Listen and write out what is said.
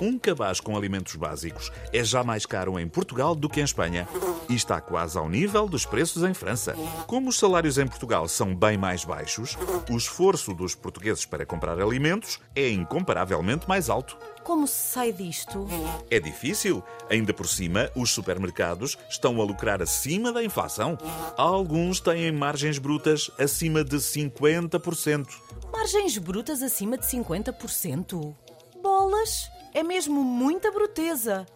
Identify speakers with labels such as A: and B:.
A: Um cabaz com alimentos básicos é já mais caro em Portugal do que em Espanha e está quase ao nível dos preços em França. Como os salários em Portugal são bem mais baixos, o esforço dos portugueses para comprar alimentos é incomparavelmente mais alto.
B: Como se sai disto?
A: É difícil. Ainda por cima, os supermercados estão a lucrar acima da inflação. Alguns têm margens brutas acima de 50%.
B: Margens brutas acima de 50%? É mesmo muita bruteza.